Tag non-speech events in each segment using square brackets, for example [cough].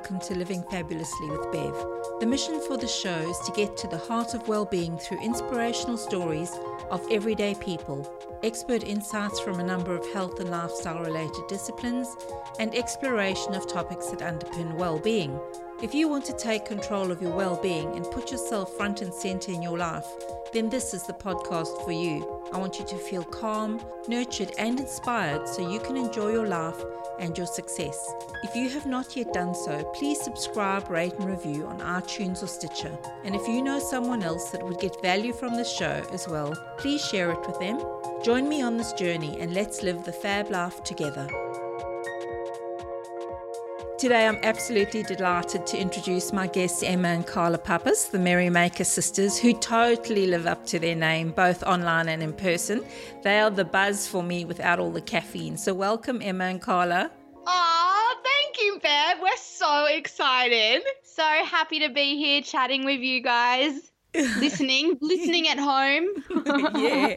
welcome to Living Fabulously with Bev. The mission for the show is to get to the heart of well-being through inspirational stories of everyday people, expert insights from a number of health and lifestyle related disciplines, and exploration of topics that underpin well-being. If you want to take control of your well-being and put yourself front and center in your life, then this is the podcast for you. I want you to feel calm, nurtured, and inspired so you can enjoy your life and your success. If you have not yet done so, please subscribe, rate, and review on iTunes or Stitcher. And if you know someone else that would get value from the show as well, please share it with them. Join me on this journey and let's live the fab life together. Today, I'm absolutely delighted to introduce my guests, Emma and Carla Pappas, the Merrymaker sisters, who totally live up to their name, both online and in person. They are the buzz for me without all the caffeine. So, welcome, Emma and Carla. Oh, thank you, Bev. We're so excited. So happy to be here chatting with you guys. [laughs] listening, listening at home. [laughs] yeah.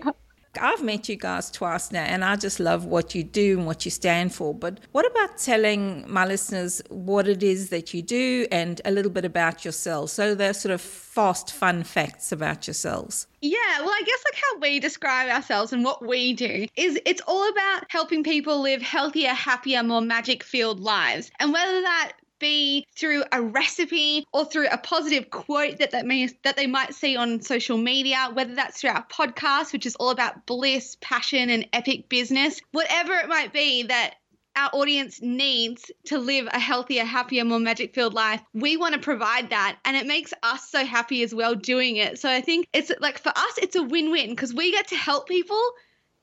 I've met you guys twice now, and I just love what you do and what you stand for. But what about telling my listeners what it is that you do and a little bit about yourselves? So they're sort of fast, fun facts about yourselves. Yeah, well, I guess like how we describe ourselves and what we do is it's all about helping people live healthier, happier, more magic filled lives. And whether that be through a recipe or through a positive quote that that may that they might see on social media, whether that's through our podcast, which is all about bliss, passion, and epic business, whatever it might be that our audience needs to live a healthier, happier, more magic filled life. We want to provide that. And it makes us so happy as well doing it. So I think it's like for us, it's a win win because we get to help people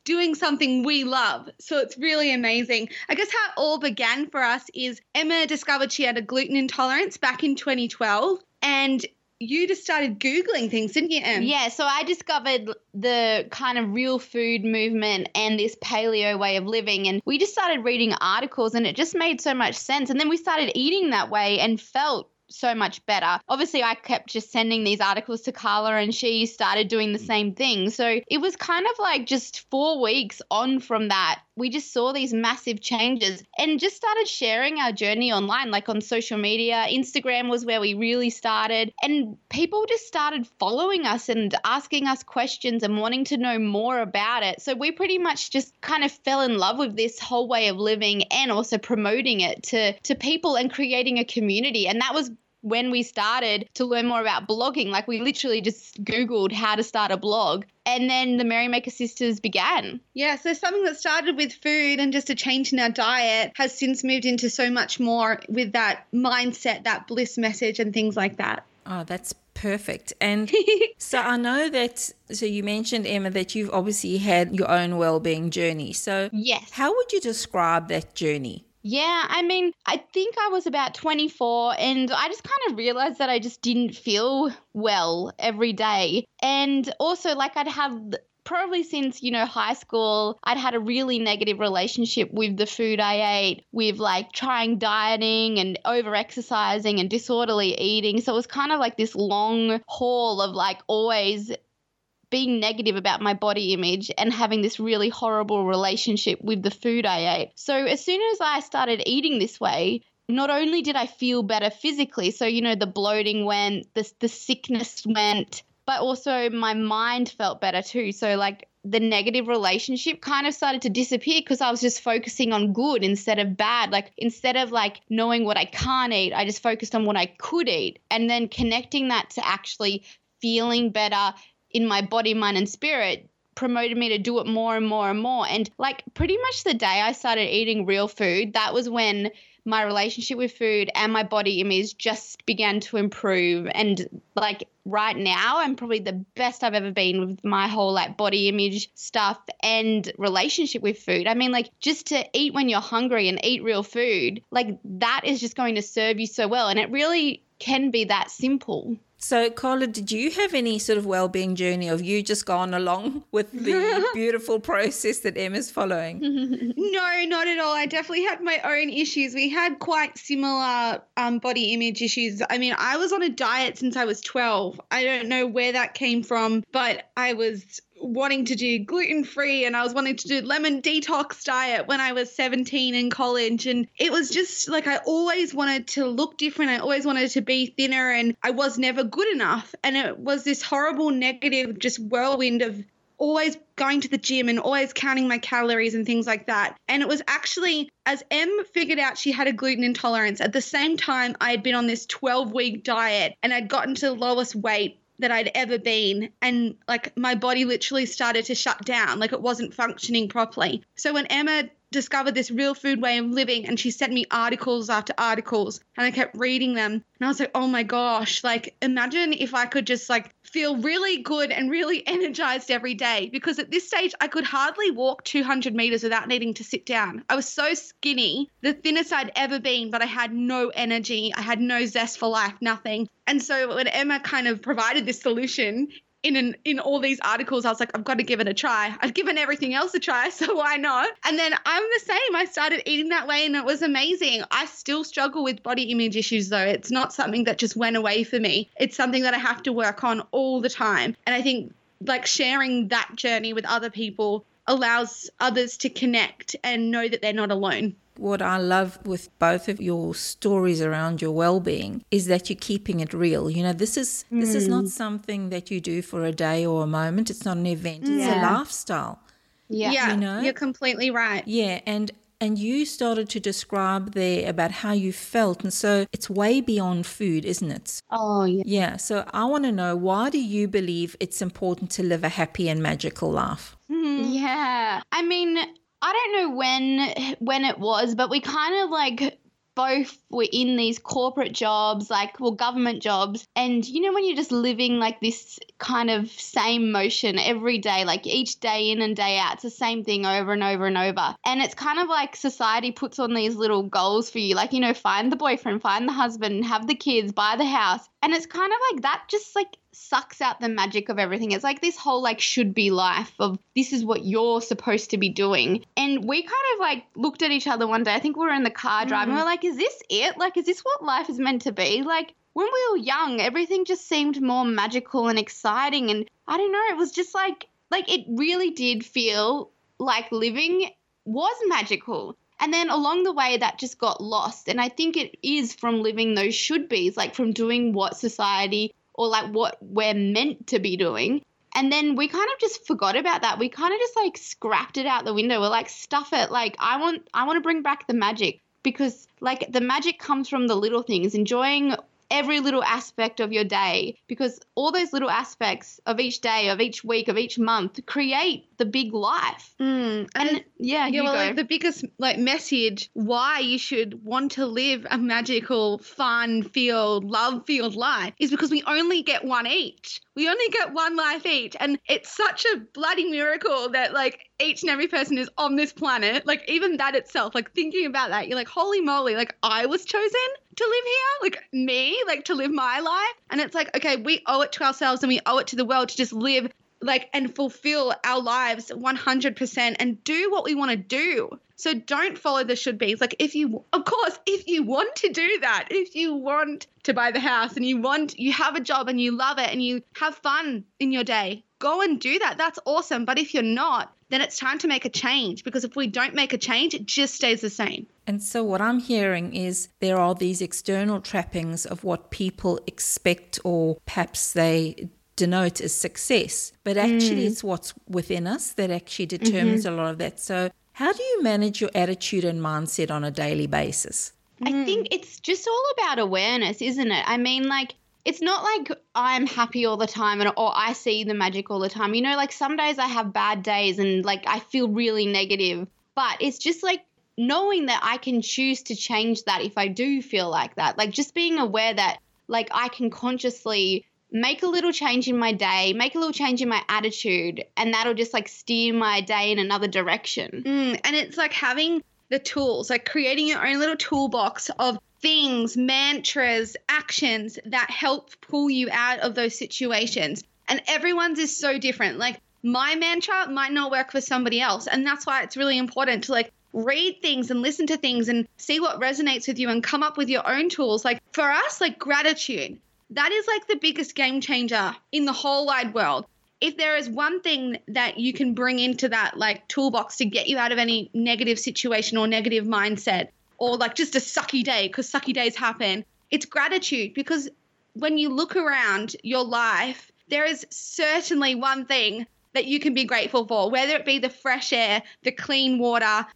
doing something we love. So it's really amazing. I guess how it all began for us is Emma discovered she had a gluten intolerance back in 2012 and you just started googling things, didn't you, Em? Yeah, so I discovered the kind of real food movement and this paleo way of living, and we just started reading articles, and it just made so much sense. And then we started eating that way and felt so much better. Obviously, I kept just sending these articles to Carla and she started doing the mm. same thing. So it was kind of like just four weeks on from that. We just saw these massive changes and just started sharing our journey online, like on social media. Instagram was where we really started, and people just started following us and asking us questions and wanting to know more about it. So we pretty much just kind of fell in love with this whole way of living and also promoting it to, to people and creating a community. And that was when we started to learn more about blogging, like we literally just Googled how to start a blog. And then the Merrymaker Sisters began. Yeah, so something that started with food and just a change in our diet has since moved into so much more with that mindset, that bliss message, and things like that. Oh, that's perfect. And [laughs] so I know that, so you mentioned, Emma, that you've obviously had your own well being journey. So, yes. How would you describe that journey? Yeah, I mean, I think I was about 24 and I just kind of realized that I just didn't feel well every day. And also, like, I'd have probably since you know high school i'd had a really negative relationship with the food i ate with like trying dieting and over exercising and disorderly eating so it was kind of like this long haul of like always being negative about my body image and having this really horrible relationship with the food I ate. So as soon as I started eating this way, not only did I feel better physically, so you know the bloating went, the the sickness went, but also my mind felt better too. So like the negative relationship kind of started to disappear because I was just focusing on good instead of bad. Like instead of like knowing what I can't eat, I just focused on what I could eat and then connecting that to actually feeling better, in my body, mind, and spirit promoted me to do it more and more and more. And like pretty much the day I started eating real food, that was when my relationship with food and my body image just began to improve. And like right now, I'm probably the best I've ever been with my whole like body image stuff and relationship with food. I mean, like just to eat when you're hungry and eat real food, like that is just going to serve you so well. And it really can be that simple. So, Carla, did you have any sort of well-being journey of you just gone along [laughs] with the [laughs] beautiful process that Emma's following? [laughs] no, not at all. I definitely had my own issues. We had quite similar um, body image issues. I mean, I was on a diet since I was 12. I don't know where that came from, but I was wanting to do gluten free and I was wanting to do lemon detox diet when I was 17 in college. And it was just like I always wanted to look different. I always wanted to be thinner and I was never good enough. And it was this horrible negative, just whirlwind of always going to the gym and always counting my calories and things like that. And it was actually as Em figured out she had a gluten intolerance, at the same time, I had been on this 12 week diet and I'd gotten to the lowest weight that I'd ever been. And like my body literally started to shut down, like it wasn't functioning properly. So when Emma discovered this real food way of living and she sent me articles after articles and I kept reading them and I was like, "Oh my gosh, like imagine if I could just like feel really good and really [laughs] energized every day because at this stage I could hardly walk 200 meters without needing to sit down. I was so skinny, the thinnest I'd ever been, but I had no energy. I had no zest for life, nothing. And so when Emma kind of provided this solution, in an, in all these articles, I was like, I've got to give it a try. I've given everything else a try, [laughs] so why not? And then I'm the same. I started eating that way, and it was amazing. I still struggle with body image issues, though. It's not something that just went away for me. It's something that I have to work on all the time. And I think like sharing that journey with other people allows others to connect and know that they're not alone what I love with both of your stories around your well-being is that you're keeping it real. You know, this is mm. this is not mm. something that you do for a day or a moment. It's not an event. It's yeah. a lifestyle. Yeah. yeah, you know, you're completely right. Yeah, and and you started to describe there about how you felt and so it's way beyond food isn't it oh yeah yeah so i want to know why do you believe it's important to live a happy and magical life mm-hmm. yeah i mean I don't know when when it was, but we kind of like both were in these corporate jobs, like well, government jobs, and you know when you're just living like this kind of same motion every day, like each day in and day out, it's the same thing over and over and over, and it's kind of like society puts on these little goals for you, like you know, find the boyfriend, find the husband, have the kids, buy the house, and it's kind of like that just like sucks out the magic of everything. It's like this whole like should be life of this is what you're supposed to be doing. And we kind of like looked at each other one day. I think we were in the car driving. Mm. We are like, is this it? Like, is this what life is meant to be? Like when we were young, everything just seemed more magical and exciting. And I don't know, it was just like like it really did feel like living was magical. And then along the way, that just got lost. And I think it is from living those should be's, like from doing what society or like what we're meant to be doing. And then we kind of just forgot about that. We kind of just like scrapped it out the window. We're like, stuff it. Like I want I want to bring back the magic because like the magic comes from the little things, enjoying every little aspect of your day because all those little aspects of each day, of each week, of each month create the big life. Mm, and, and yeah, yeah, well, like the biggest like message why you should want to live a magical, fun filled, love filled life is because we only get one each. We only get one life each, and it's such a bloody miracle that like each and every person is on this planet. Like even that itself, like thinking about that, you're like, holy moly, like I was chosen to live here, like me, like to live my life. And it's like, okay, we owe it to ourselves and we owe it to the world to just live like and fulfill our lives 100% and do what we want to do. So don't follow the should be's. Like if you of course, if you want to do that, if you want to buy the house and you want you have a job and you love it and you have fun in your day, go and do that. That's awesome. But if you're not, then it's time to make a change because if we don't make a change, it just stays the same. And so, what I'm hearing is there are these external trappings of what people expect or perhaps they denote as success, but actually, mm. it's what's within us that actually determines mm-hmm. a lot of that. So, how do you manage your attitude and mindset on a daily basis? I think it's just all about awareness, isn't it? I mean, like, it's not like I'm happy all the time and or I see the magic all the time. You know, like some days I have bad days and like I feel really negative, but it's just like knowing that I can choose to change that if I do feel like that. Like just being aware that like I can consciously make a little change in my day, make a little change in my attitude, and that'll just like steer my day in another direction. Mm, and it's like having the tools, like creating your own little toolbox of things, mantras, actions that help pull you out of those situations. And everyone's is so different. Like my mantra might not work for somebody else. And that's why it's really important to like read things and listen to things and see what resonates with you and come up with your own tools. Like for us, like gratitude, that is like the biggest game changer in the whole wide world. if there is one thing that you can bring into that like toolbox to get you out of any negative situation or negative mindset or like just a sucky day because sucky days happen, it's gratitude because when you look around your life, there is certainly one thing that you can be grateful for, whether it be the fresh air, the clean water,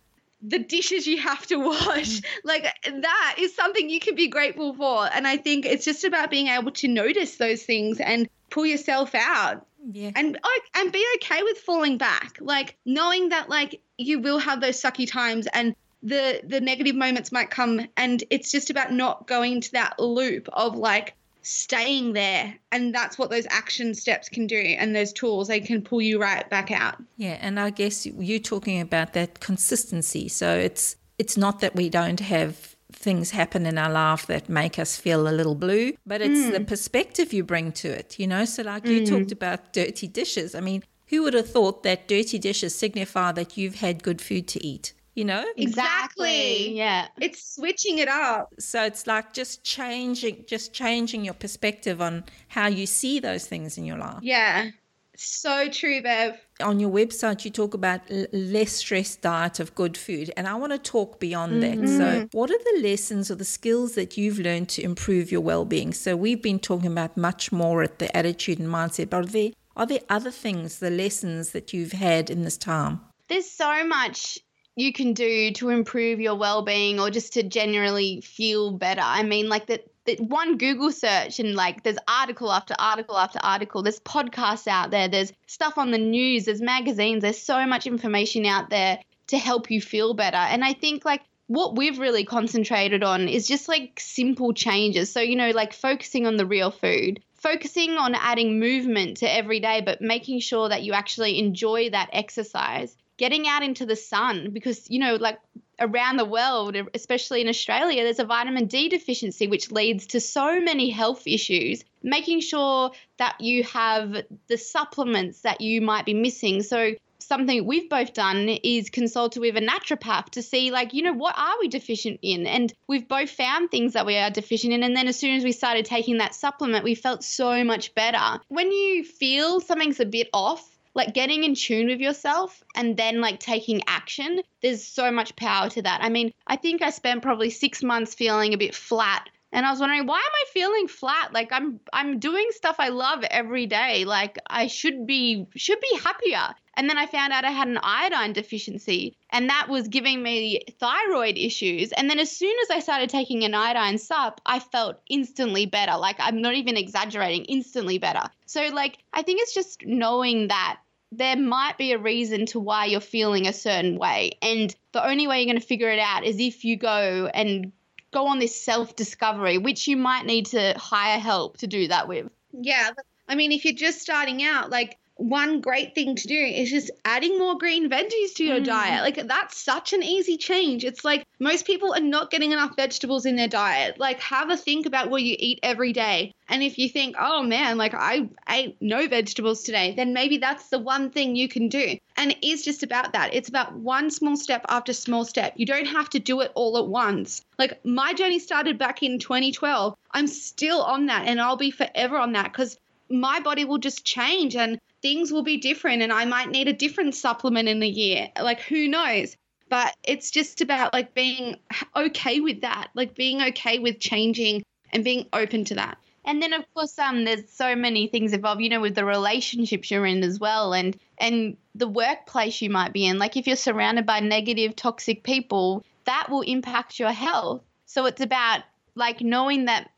the dishes you have to [laughs] wash. Mm. Like that is something you can be grateful for. And I think it's just about being able to notice those things and pull yourself out. Yeah. And and be okay with falling back. Like knowing that like you will have those sucky times and the the negative moments might come and it's just about not going into that loop of like staying there and that's what those action steps can do and those tools they can pull you right back out Yeah, and I guess you talking about that consistency. So it's it's not that we don't have things happen in our life that make us feel a little blue, but it's the hmm. perspective you bring to it, you know? So like you talked hmm. about dirty dishes. I mean, who would have thought that dirty dishes signify that you've had good food to eat, you know? Exactly. Yeah. it's switching it up So it's like just changing just changing your perspective on how you see those things in your life. yeah so true bev on your website you talk about l- less stress diet of good food and i want to talk beyond that mm-hmm. so what are the lessons or the skills that you've learned to improve your well-being so we've been talking about much more at the attitude and mindset but are there are there other things the lessons that you've had in this time There's so much you can do to improve your well-being or just to generally feel better. I mean, like that that one Google search and like there's article after article after article. There's podcasts out there. There's stuff on the news. There's magazines. There's so much information out there to help you feel better. And I think like what we've really concentrated on is just like simple changes. So, you know, like focusing on the real food, focusing on adding movement to every day, but making sure that you actually enjoy that exercise, getting out into the sun because, you know, like around the world, especially in Australia, there's a vitamin D deficiency, which leads to so many health issues. Making sure that you have the supplements that you might be missing. So, something we've both done is consulted with a naturopath to see like you know what are we deficient in and we've both found things that we are deficient in and then as soon as we started taking that supplement we felt so much better when you feel something's a bit off like getting in tune with yourself and then like taking action there's so much power to that i mean i think i spent probably six months feeling a bit flat and I was wondering why am I feeling flat? Like I'm I'm doing stuff I love every day. Like I should be should be happier. And then I found out I had an iodine deficiency and that was giving me thyroid issues. And then as soon as I started taking an iodine sup, I felt instantly better. Like I'm not even exaggerating, instantly better. So like I think it's just knowing that there might be a reason to why you're feeling a certain way. And the only way you're going to figure it out is if you go and go on this self discovery, which you might need to hire help to do that with. Yeah. I mean, if you're just starting out, like one great thing to do is just adding more green veggies to your Mm. diet. Like that's such an easy change. It's like most people are not getting enough vegetables in their diet. Like have a think about what you eat every day. And if you think, oh man, like I ate no vegetables today, then maybe that's the one thing you can do. And it is just about that. It's about one small step after small step. You don't have to do it all at once. Like my journey started back in 2012. I'm still on that and I'll be forever on that because my body will just change and things will be different and I might need a different supplement in a year. Like who knows? But it's just about like being okay with that, like being okay with changing and being open to that. And then of course um there's so many things involved, you know, with the relationships you're in as well and and the workplace you might be in. Like if you're surrounded by negative, toxic people, that will impact your health. So it's about like knowing that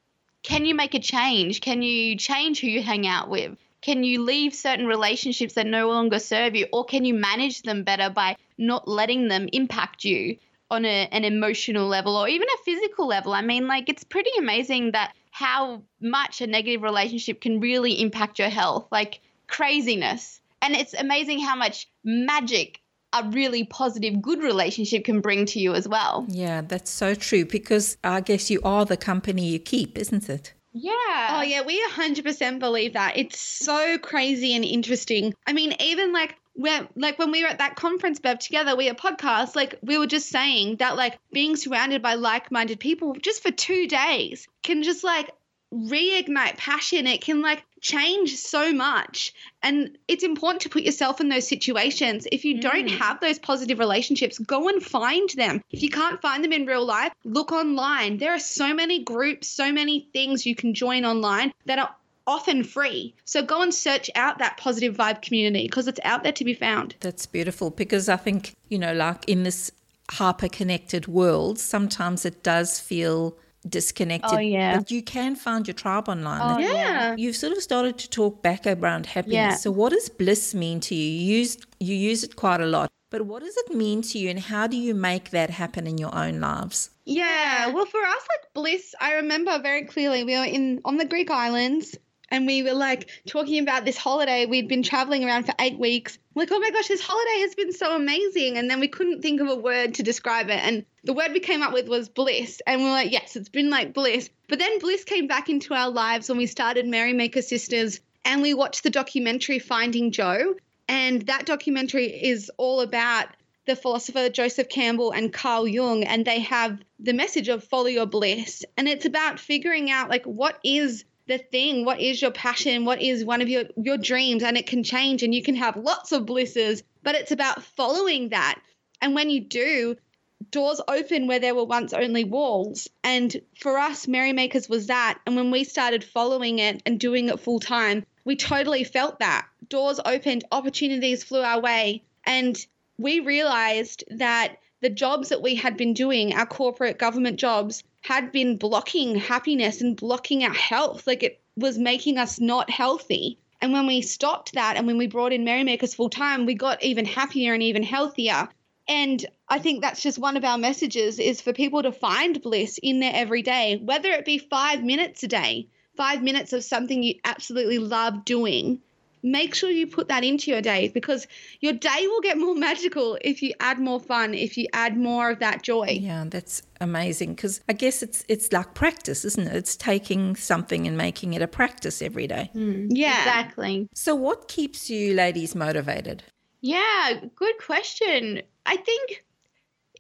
can you make a change? Can you change who you hang out with? Can you leave certain relationships that no longer serve you? Or can you manage them better by not letting them impact you on a, an emotional level or even a physical level? I mean, like, it's pretty amazing that how much a negative relationship can really impact your health, like craziness. And it's amazing how much magic a really positive, good relationship can bring to you as well. yeah that's so true because i guess you are the company you keep isn't it Yeah. Oh yeah, we 100% believe that. It's so crazy and interesting. I mean, even like when like when we were at that conference Bev together, we had podcast, like we were just saying that like being surrounded by like-minded people just for 2 days can just like reignite passion. It can like change so much. And it's important to put yourself in those situations. If you don't Mm. have those positive relationships, go and find them. If you can't find them in real life, look online. There are so many groups, so many things you can join online that are often free. So go and search out that positive vibe community because it's out there to be found. That's beautiful because I think, you know, like in this hyper connected world, sometimes it does feel disconnected. Oh, yeah. But you can find your tribe online. Oh, Yeah. You've sort of started to talk back around happiness. Yeah. So what does bliss mean to you? You use you use it quite a lot. But what does it mean to you and how do you make that happen in your own lives? Yeah, well, for us, like bliss, I remember very clearly we were in on the Greek islands and we were like talking about this holiday. We'd been traveling around for eight weeks. Like, oh my gosh, this holiday has been so amazing. And then we couldn't think of a word to describe it. And the word we came up with was bliss. And we are like, yes, it's been like bliss. But then bliss came back into our lives when we started Merrymaker Sisters and we watched the documentary Finding Joe. And that documentary is all about the philosopher Joseph Campbell and Carl Jung, and they have the message of follow your bliss. And it's about figuring out like what is the thing, what is your passion, what is one of your your dreams, and it can change and you can have lots of blisses, but it's about following that. And when you do, doors open where there were once only walls. And for us, Merrymakers was that. And when we started following it and doing it full time, we totally felt that. Doors opened, opportunities flew our way. And we realized that the jobs that we had been doing, our corporate government jobs, had been blocking happiness and blocking our health. Like it was making us not healthy. And when we stopped that and when we brought in Merrymakers full time, we got even happier and even healthier. And I think that's just one of our messages is for people to find bliss in their everyday, whether it be five minutes a day, five minutes of something you absolutely love doing. Make sure you put that into your day because your day will get more [laughs] magical if you add more fun, if you add more of that joy. Yeah, that's amazing because I guess it's it's like practice, isn't it? It's taking something and making it a practice every day. Hmm, yeah. Exactly. So what keeps you ladies motivated? Yeah, good question. I think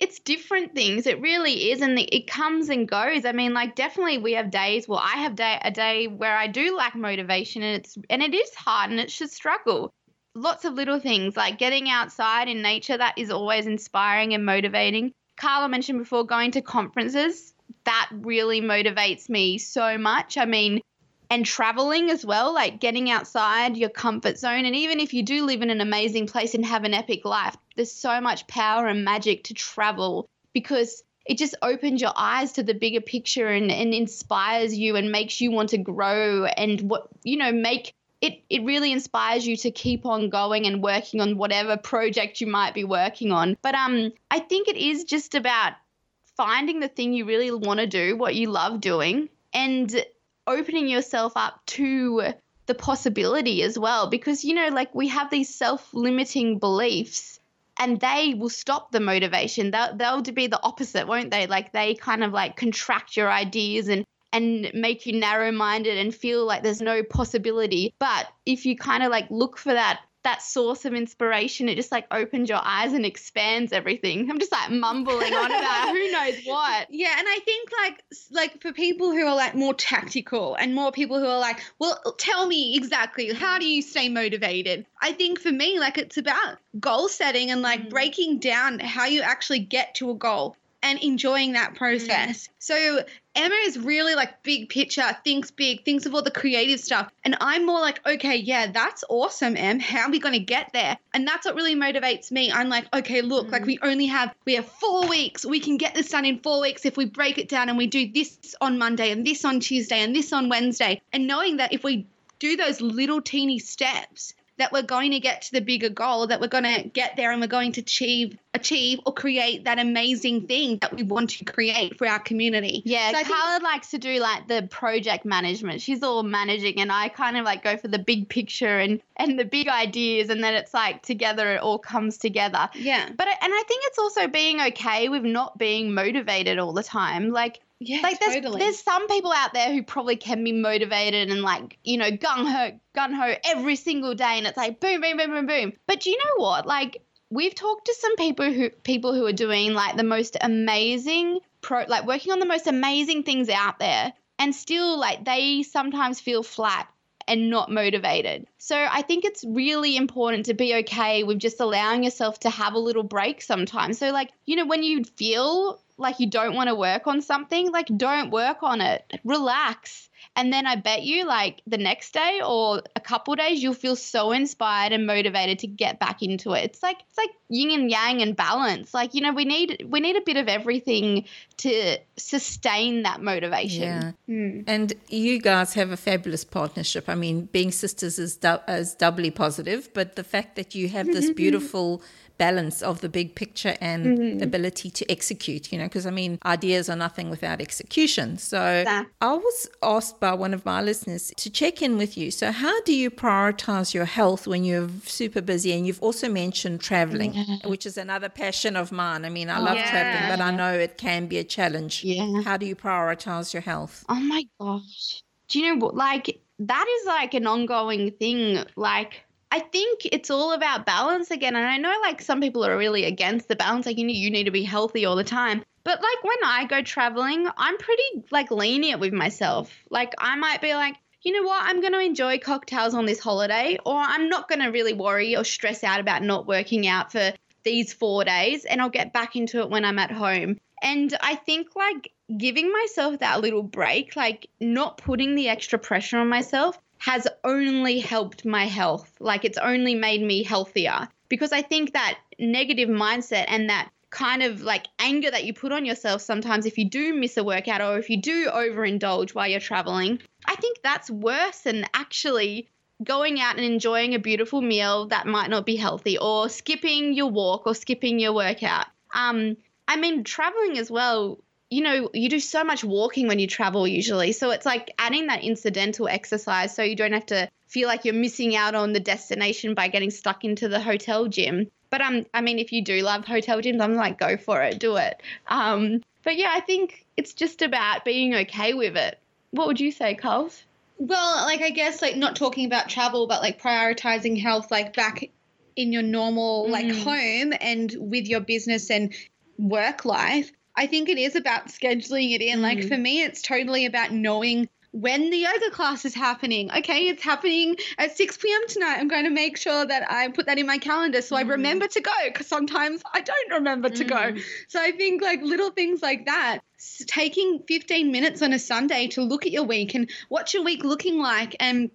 it's different things. It really is, and it comes and goes. I mean, like definitely we have days. Well, I have day a day where I do lack motivation, and it's and it is hard, and it should struggle. Lots of little things like getting outside in nature that is always inspiring and motivating. Carla mentioned before going to conferences. That really motivates me so much. I mean, and traveling as well, like getting outside your comfort zone. And even if you do live in an amazing place and have an epic life, there's so much power and magic to travel because it just opens your eyes to the bigger picture and, and inspires you and makes you want to grow and what, you know, make it, it really inspires you to keep on going and working on whatever project you might be working on. But um, I think it is just about finding the thing you really want to do, what you love doing, and opening yourself up to the possibility as well. Because you know like we have these self-limiting beliefs and they will stop the motivation. They'll, they'll be the opposite won't they? Like they kind of like contract your ideas and and make you narrow-minded and feel like there's no possibility. But if you kind of like look for that that source of inspiration it just like opens your eyes and expands everything i'm just like mumbling on about who knows what [laughs] Yeah, and I think like like for people who are like more tactical and more people who are like, well, tell me exactly how do you stay motivated? I think for me like it's about goal setting and like Mm. breaking down how you actually get to a goal and enjoying that process. So Emma is really like big picture, thinks big, thinks of all the creative stuff. And I'm more like, okay, yeah, that's awesome, Em. How are we going to get there? And that's what really motivates me. I'm like, okay, look, like mm. we only have, we have four weeks. We can get this done in four weeks if we break it down and we do this on Monday and this on Tuesday and this on Wednesday. And knowing that if we do those little teeny steps, that we're going to get to the bigger goal, that we're going to get there and we're going to achieve achieve or create that amazing thing that we want to create for our community. Yeah, So I think- Carla likes to do like the project management. She's all managing, and I kind of like go for the big picture and and the big ideas, and then it's like together it all comes together. Yeah. But and I think it's also being okay with not being motivated all the time. Like Yeah, like there's totally. there's some people out there who probably can be motivated and like you know gung ho gun ho every single day, and it's like boom boom boom boom boom. But do you know what? Like we've talked to some people who people who are doing like the most amazing pro like working on the most amazing things out there and still like they sometimes feel flat and not motivated. So I think it's really important to be okay with just allowing yourself to have a little break sometimes. So, like, you know, when you feel like you don't want to work on something, like, don't work on it, relax and then I bet you, like the next day or a couple days, you'll feel so inspired and motivated to get back into it. It's like it's like yin and yang and balance. Like you know, we need we need a bit of everything to sustain that motivation. Yeah. Mm. And you guys have a fabulous partnership. I mean, being sisters is, du- is doubly positive, but the fact that you have this [laughs] beautiful balance of the big picture and mm-hmm. ability to execute, you know, because I mean, ideas are nothing without execution. So I was asked by one of my listeners to check in with you. So, how do you prioritize your health when you're super busy? And you've also mentioned traveling, yeah. which is another passion of mine. I mean, I love yeah. traveling, but I know it can be a challenge. Yeah. How do you prioritize your health? Oh my gosh. Do you know what? Like, that is like an ongoing thing. Like, I think it's all about balance again. And I know like some people are really against the balance, like you need, you need to be healthy all the time. But like when I go traveling, I'm pretty like lenient with myself. Like I might be like, you know what, I'm going to enjoy cocktails on this holiday, or I'm not going to really worry or stress out about not working out for these four days, and I'll get back into it when I'm at home. And I think like giving myself that little break, like not putting the extra pressure on myself, has only helped my health. Like it's only made me healthier because I think that negative mindset and that kind of like anger that you put on yourself sometimes if you do miss a workout or if you do overindulge while you're traveling, I think that's worse than actually going out and enjoying a beautiful meal that might not be healthy or skipping your walk or skipping your workout. Um, I mean, traveling as well you know, you do so much walking when you travel usually. So it's like adding that incidental exercise so you don't have to feel like you're missing out on the destination by getting stuck into the hotel gym. But um, I mean, if you do love hotel gyms, I'm like, go for it, do it. Um, but yeah, I think it's just about being okay with it. What would you say, Carls? Well, like I guess like not talking about travel, but like prioritizing health, like back in your normal like mm. home and with your business and work life I think it is about scheduling it in. Mm. Like for me, it's totally about knowing when the yoga class is happening. Okay, it's happening at 6 p.m. tonight. I'm going to make sure that I put that in my calendar so mm. I remember to go because sometimes I don't remember to mm. go. So I think like little things like that, taking 15 minutes on a Sunday to look at your week and what's your week looking like and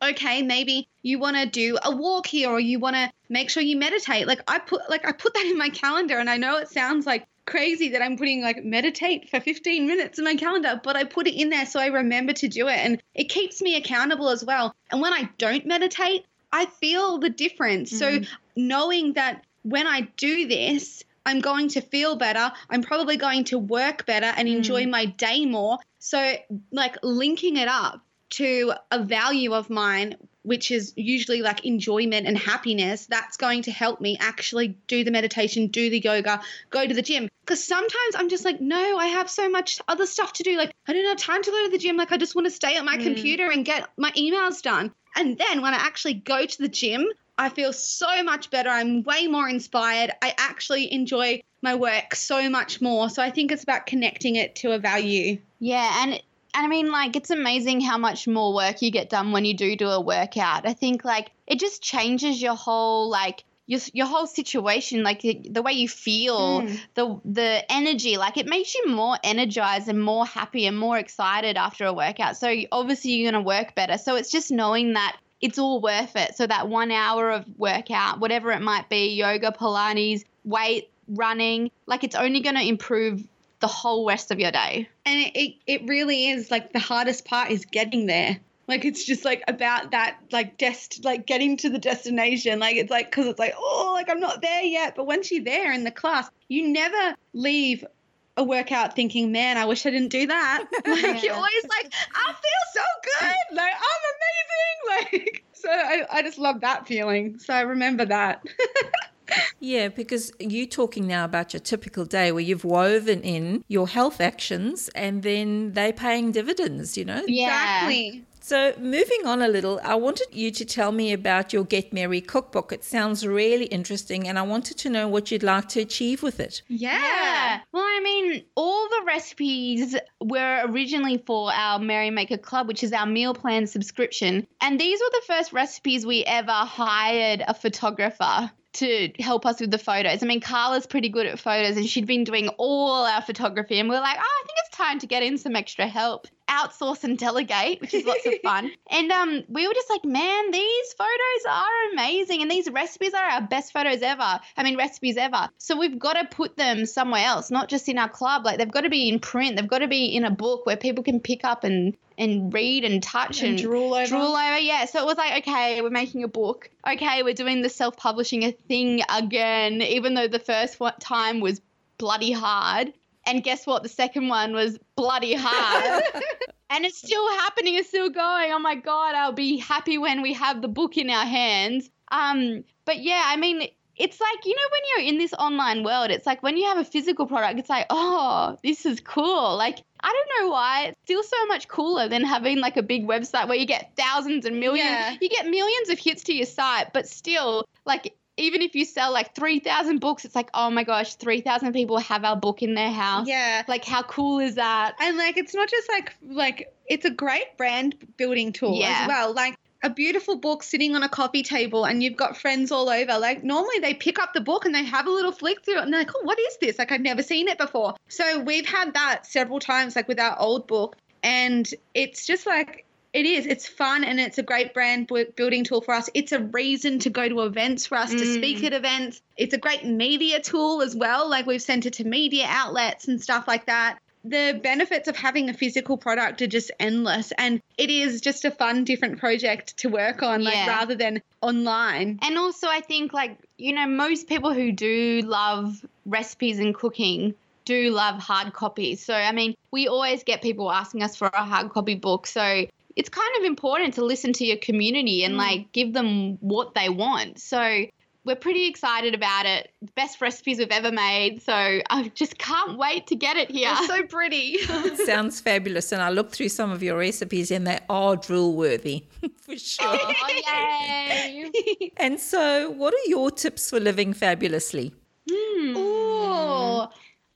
okay maybe you want to do a walk here or you want to make sure you meditate like i put like i put that in my calendar and i know it sounds like crazy that I'm putting like meditate for 15 minutes in my calendar, but I put it in there so I remember to do it. And it keeps me accountable as well. And when I don't meditate, I feel the difference. Mm-hmm. So knowing that when I do this, I'm going to feel better. I'm probably going to work better and enjoy mm. my day more. So, like linking it up to a value of mine which is usually like enjoyment and happiness, that's going to help me actually do the meditation, do the yoga, go to the gym. Because sometimes I'm just like, no, I have so much other stuff to do. Like, I don't have time to go to the gym. Like, I just want to stay at my mm. computer and get my emails done. And then when I actually go to the gym, I feel so much better. I'm way more inspired. I actually enjoy my work so much more. So I think it's about connecting it to a value. Yeah, and and I mean, like, it's amazing how much more work you get done when you do do a workout. I think, like, it just changes your whole, like, your, your whole situation, like the way you feel, mm. the the energy, like it makes you more energized and more happy and more excited after a workout. So obviously you're gonna work better. So it's just knowing that it's all worth it. So that one hour of workout, whatever it might be, yoga, Pilates, weight, running, like it's only gonna improve the whole rest of your day. And it, it, it really is like the hardest part is getting there. Like it's just like about that like dest like getting to the destination. Like it's like because it's like oh like I'm not there yet. But once you're there in the class, you never leave a workout thinking, man, I wish I didn't do that. [laughs] Like yeah. you're always like, I feel so good. Like I'm amazing. [laughs] Like so I, I just love that feeling. So I remember that. [laughs] yeah, because you're talking now about your typical day where you've woven in your health actions and then they paying dividends, you know? Yeah. Exactly. So, moving on a little, I wanted you to tell me about your Get Merry cookbook. It sounds really interesting, and I wanted to know what you'd like to achieve with it. Yeah. Well, I mean, all the recipes were originally for our Merry Maker Club, which is our meal plan subscription. And these were the first recipes we ever hired a photographer to help us with the photos. I mean, Carla's pretty good at photos and she'd been doing all our photography. And we are like, oh, I think it's time to get in some extra help. Outsource and delegate, which is lots of [laughs] fun. And um, we were just like, man, these photos are amazing. And these recipes are our best photos ever. I mean, recipes ever. So we've got to put them somewhere else, not just in our club. Like, they've got to be in print, they've got to be in a book where people can pick up and and read and touch and, And drool over. Drool over, yeah. So it was like, okay, we're making a book. Okay, we're doing the self publishing a thing again, even though the first one time was bloody hard. And guess what? The second one was bloody hard. [laughs] and it's still happening. It's still going. Oh my God, I'll be happy when we have the book in our hands. Um, but yeah, I mean, it's like, you know, when you're in this online world, it's like when you have a physical product, it's like, oh, this is cool. Like, I don't know why. It's still so much cooler than having like a big website where you get thousands and millions. Yeah. You get millions of hits to your site, but still, like, even if you sell like 3,000 books, it's like, oh my gosh, 3,000 people have our book in their house. Yeah. Like, how cool is that? And like it's not just like like it's a great brand building tool Yeah. as well. Like a beautiful book sitting on a coffee table and you've got friends all over. Like normally they pick up the book and they have a little flick through it and they're like, oh, what is this? Like I've never seen it before. So we've had that several times, like with our old book. And it's just like it is. It's fun and it's a great brand building tool for us. It's a reason to go to events for us to Mm. speak at events. It's a great media tool as well. Like we've sent it to media outlets and stuff like that. The benefits of having a physical product are just endless. And it is just a fun, different project to work on, like Yeah. rather than online. And also, I think, like, you know, most people who do love recipes and cooking do love hard copies. So, I mean, we always get people asking us for a hard copy book. So, it's kind of important to listen to your community and, Mm. like, give them what they want. So, we're pretty excited about it. Best recipes we've ever made. So, I just can't wait to get it here. It's so [laughs] pretty. Sounds fabulous. And I looked through some of your recipes and they are drool worthy [laughs] for sure. oh, yay. and so, what are your tips for living fabulously? Hmm. Ooh.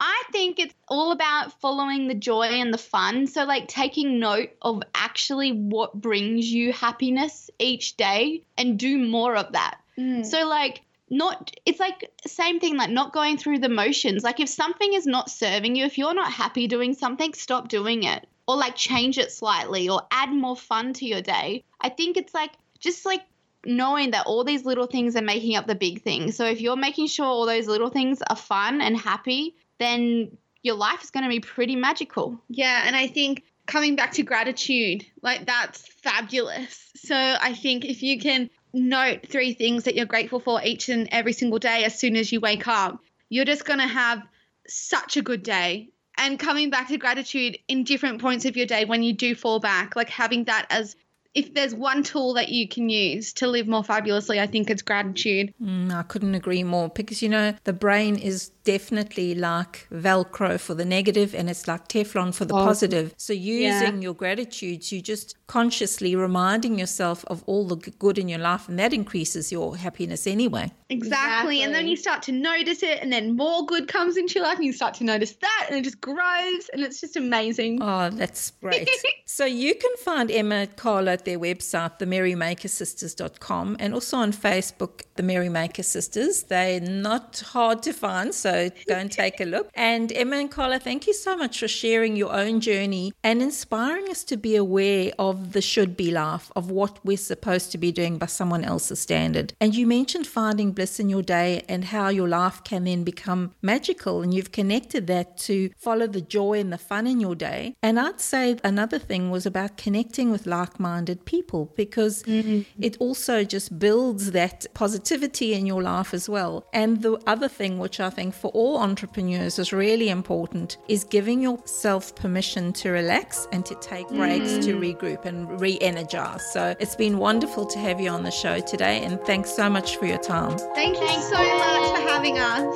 I think it's all about following the joy and the fun. So, like, taking note of actually what brings you happiness each day and do more of that. Mm. So, like, not, it's like, same thing, like, not going through the motions. Like, if something is not serving you, if you're not happy doing something, stop doing it. Or, like, change it slightly or add more fun to your day. I think it's like, just like, knowing that all these little things are making up the big thing. So if you're making sure all those little things are fun and happy, then your life is going to be pretty magical. Yeah, and I think coming back to gratitude, like that's fabulous. So I think if you can note three things that you're grateful for each and every single day as soon as you wake up, you're just going to have such a good day. And coming back to gratitude in different points of your day when you do fall back, like having that as if there's one tool that you can use to live more fabulously, I think it's gratitude. Mm, I couldn't agree more because you know the brain is definitely like Velcro for the negative and it's like Teflon for the Oh. positive. So using Yeah. your gratitudes, you just consciously reminding yourself of all the good in your life, and that increases your happiness anyway. Exactly. And then you start to notice it, and then more good comes into your life, and you start to notice that, and it just grows, and it's just amazing. Oh, that's great. [laughs] so you can find Emma and Carla at their website, themerrymakersisters.com, and also on Facebook, The Merrymaker Sisters. They're not hard to find, so go and take a look. And Emma and Carla, thank you so much for sharing your own journey and inspiring us to be aware of the should be life, of what we're supposed to be doing by someone else's standard. And you mentioned finding bliss in your day and how your life can then become magical, and you've connected that to follow the joy and the fun in your day. And I'd say another thing was about connecting with like minded people because mm-hmm. it also just builds that positivity in your life as well. And the other thing, which I think for all entrepreneurs is really important, is giving yourself permission to relax and to take breaks to mm. regroup and re energize. So it's been wonderful to have you on the show today, and thanks so much for your time. Thank you so much for having us.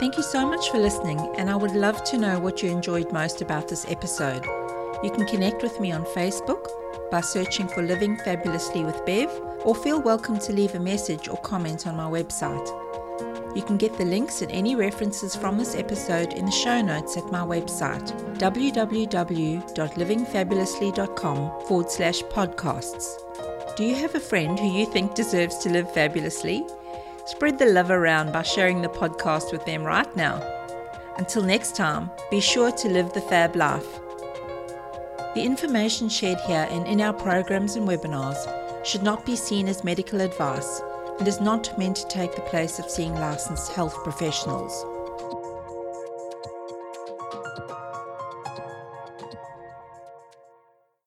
Thank you so much for listening, and I would love to know what you enjoyed most about this episode. You can connect with me on Facebook by searching for Living Fabulously with Bev, or feel welcome to leave a message or comment on my website. You can get the links and any references from this episode in the show notes at my website, www.livingfabulously.com forward slash podcasts. Do you have a friend who you think deserves to live fabulously? Spread the love around by sharing the podcast with them right now. Until next time, be sure to live the fab life. The information shared here and in our programs and webinars should not be seen as medical advice and is not meant to take the place of seeing licensed health professionals.